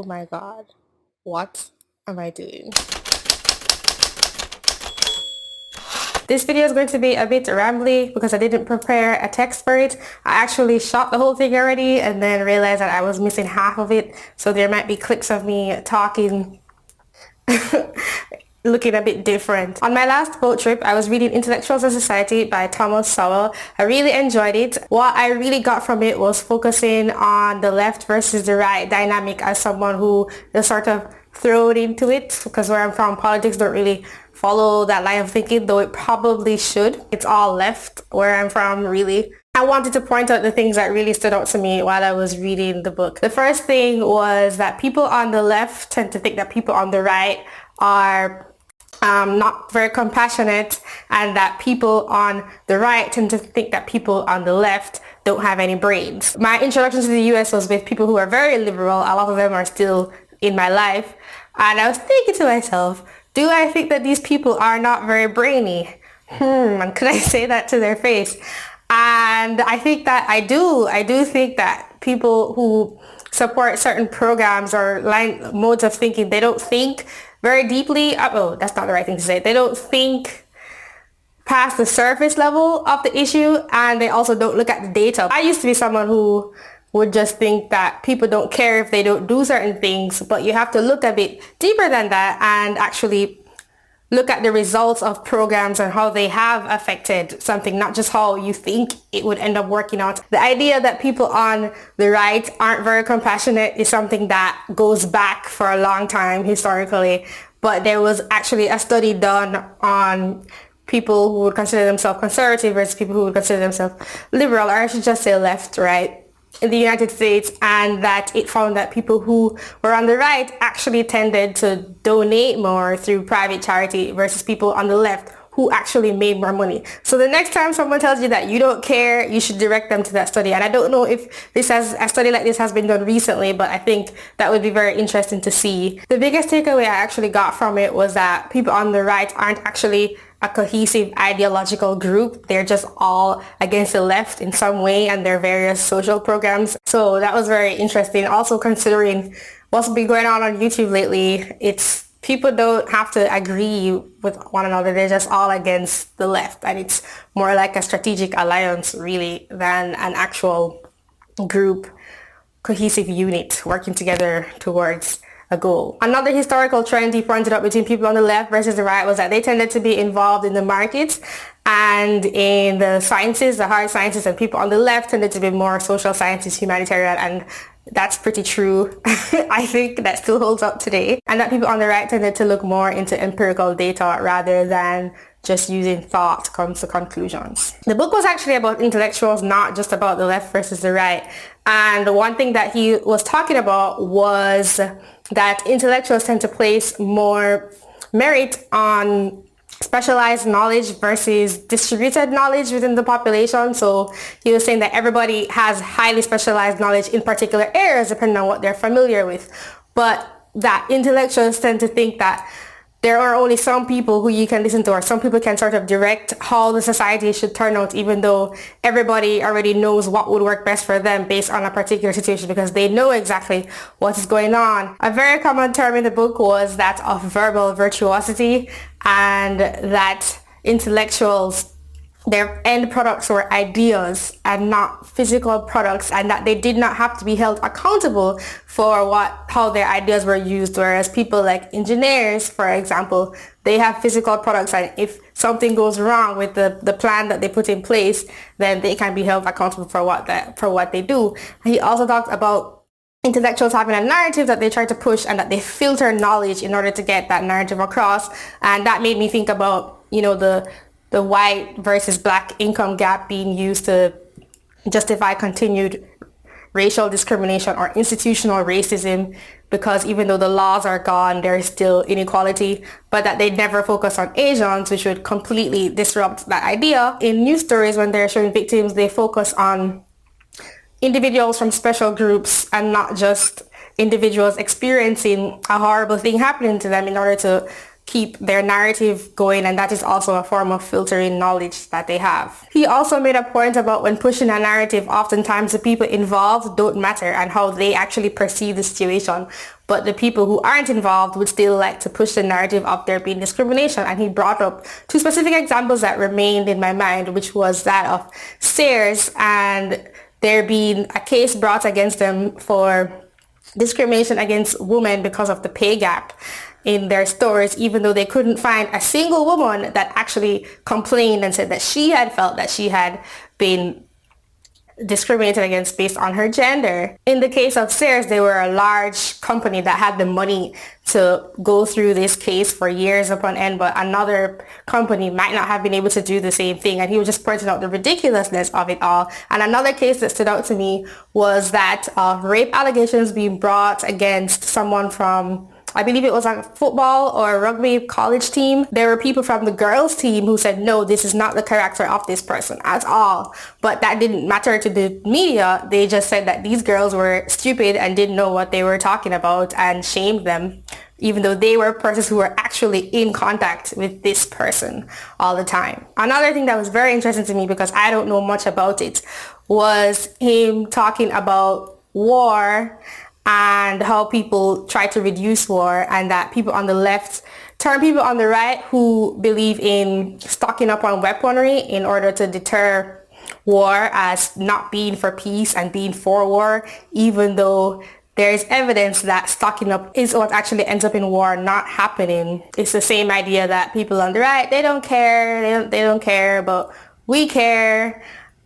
Oh my god. What am I doing? This video is going to be a bit rambly because I didn't prepare a text for it. I actually shot the whole thing already and then realized that I was missing half of it. So there might be clips of me talking looking a bit different. On my last boat trip, I was reading Intellectuals and Society by Thomas Sowell. I really enjoyed it. What I really got from it was focusing on the left versus the right dynamic as someone who is sort of thrown into it because where I'm from, politics don't really follow that line of thinking, though it probably should. It's all left where I'm from, really. I wanted to point out the things that really stood out to me while I was reading the book. The first thing was that people on the left tend to think that people on the right are um, not very compassionate and that people on the right tend to think that people on the left don't have any brains. My introduction to the US was with people who are very liberal. A lot of them are still in my life. And I was thinking to myself, do I think that these people are not very brainy? Hmm, and could I say that to their face? And I think that I do. I do think that people who support certain programs or line modes of thinking, they don't think very deeply. Oh, that's not the right thing to say. They don't think past the surface level of the issue and they also don't look at the data. I used to be someone who would just think that people don't care if they don't do certain things, but you have to look a bit deeper than that and actually look at the results of programs and how they have affected something, not just how you think it would end up working out. The idea that people on the right aren't very compassionate is something that goes back for a long time historically. But there was actually a study done on people who would consider themselves conservative versus people who would consider themselves liberal, or I should just say left, right? In the United States and that it found that people who were on the right actually tended to donate more through private charity versus people on the left who actually made more money. So the next time someone tells you that you don't care, you should direct them to that study. And I don't know if this has a study like this has been done recently, but I think that would be very interesting to see. The biggest takeaway I actually got from it was that people on the right aren't actually a cohesive ideological group. They're just all against the left in some way and their various social programs. So that was very interesting. Also considering what's been going on on YouTube lately, it's people don't have to agree with one another. They're just all against the left. And it's more like a strategic alliance really than an actual group, cohesive unit working together towards a goal. Another historical trend he pointed out between people on the left versus the right was that they tended to be involved in the markets and in the sciences, the hard sciences, and people on the left tended to be more social sciences, humanitarian, and that's pretty true. I think that still holds up today. And that people on the right tended to look more into empirical data rather than just using thought to come to conclusions. The book was actually about intellectuals, not just about the left versus the right. And the one thing that he was talking about was that intellectuals tend to place more merit on specialized knowledge versus distributed knowledge within the population. So he was saying that everybody has highly specialized knowledge in particular areas depending on what they're familiar with. But that intellectuals tend to think that there are only some people who you can listen to or some people can sort of direct how the society should turn out even though everybody already knows what would work best for them based on a particular situation because they know exactly what is going on. A very common term in the book was that of verbal virtuosity and that intellectuals their end products were ideas and not physical products and that they did not have to be held accountable for what how their ideas were used. Whereas people like engineers for example they have physical products and if something goes wrong with the, the plan that they put in place then they can be held accountable for what that for what they do. He also talked about intellectuals having a narrative that they try to push and that they filter knowledge in order to get that narrative across. And that made me think about you know the the white versus black income gap being used to justify continued racial discrimination or institutional racism because even though the laws are gone, there is still inequality, but that they never focus on Asians, which would completely disrupt that idea. In news stories, when they're showing victims, they focus on individuals from special groups and not just individuals experiencing a horrible thing happening to them in order to keep their narrative going and that is also a form of filtering knowledge that they have. He also made a point about when pushing a narrative, oftentimes the people involved don't matter and how they actually perceive the situation. But the people who aren't involved would still like to push the narrative of there being discrimination. And he brought up two specific examples that remained in my mind, which was that of Sears and there being a case brought against them for discrimination against women because of the pay gap in their stores, even though they couldn't find a single woman that actually complained and said that she had felt that she had been discriminated against based on her gender. In the case of Sears, they were a large company that had the money to go through this case for years upon end, but another company might not have been able to do the same thing. And he was just pointing out the ridiculousness of it all. And another case that stood out to me was that uh, rape allegations being brought against someone from I believe it was a football or rugby college team. There were people from the girls team who said, no, this is not the character of this person at all. But that didn't matter to the media. They just said that these girls were stupid and didn't know what they were talking about and shamed them even though they were persons who were actually in contact with this person all the time. Another thing that was very interesting to me because I don't know much about it was him talking about war and how people try to reduce war and that people on the left turn people on the right who believe in stocking up on weaponry in order to deter war as not being for peace and being for war, even though there is evidence that stocking up is what actually ends up in war not happening. It's the same idea that people on the right, they don't care, they don't, they don't care, but we care.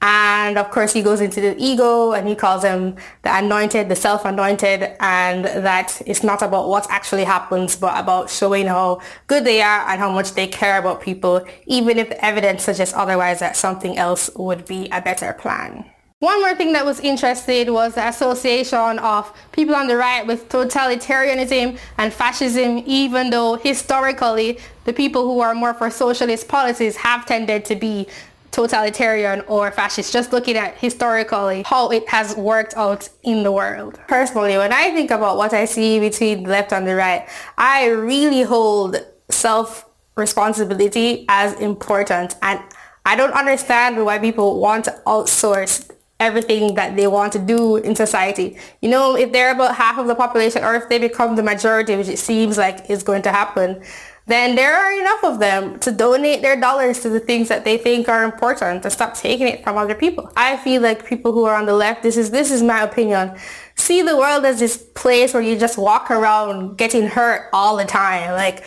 And of course, he goes into the ego and he calls them the anointed, the self-anointed, and that it's not about what actually happens, but about showing how good they are and how much they care about people, even if the evidence suggests otherwise that something else would be a better plan. One more thing that was interesting was the association of people on the right with totalitarianism and fascism, even though historically the people who are more for socialist policies have tended to be totalitarian or fascist, just looking at historically how it has worked out in the world. Personally, when I think about what I see between the left and the right, I really hold self-responsibility as important and I don't understand why people want to outsource everything that they want to do in society. You know, if they're about half of the population or if they become the majority, which it seems like is going to happen, then there are enough of them to donate their dollars to the things that they think are important to stop taking it from other people. I feel like people who are on the left, this is this is my opinion, see the world as this place where you just walk around getting hurt all the time. Like,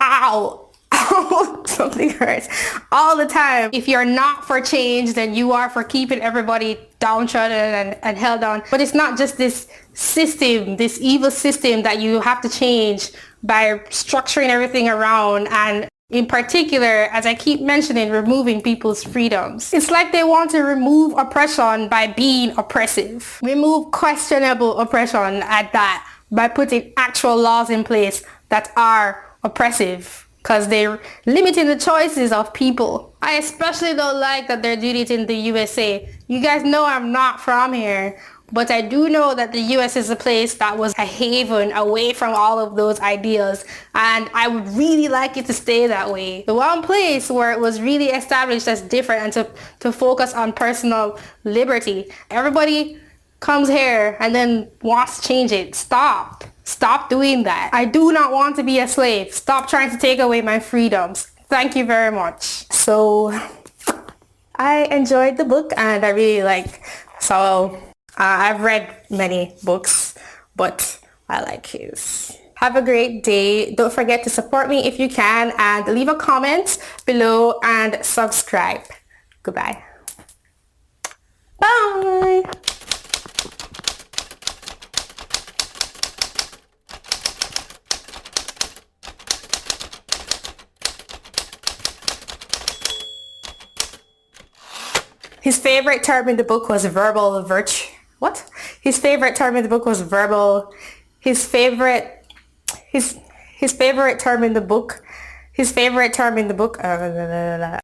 ow, something hurts all the time. If you're not for change, then you are for keeping everybody downtrodden and, and held down. But it's not just this system, this evil system that you have to change by structuring everything around and in particular, as I keep mentioning, removing people's freedoms. It's like they want to remove oppression by being oppressive. Remove questionable oppression at that by putting actual laws in place that are oppressive because they're limiting the choices of people. I especially don't like that they're doing it in the USA. You guys know I'm not from here, but I do know that the US is a place that was a haven away from all of those ideas and I would really like it to stay that way. The one place where it was really established as different and to, to focus on personal liberty. Everybody comes here and then wants to change it. Stop. Stop doing that. I do not want to be a slave. Stop trying to take away my freedoms. Thank you very much. So I enjoyed the book and I really like, so uh, I've read many books, but I like his. Have a great day. Don't forget to support me if you can and leave a comment below and subscribe. Goodbye. Bye. His favorite term in the book was verbal virtue. What? His favorite term in the book was verbal. His favorite, his his favorite term in the book, his favorite term in the book. Uh,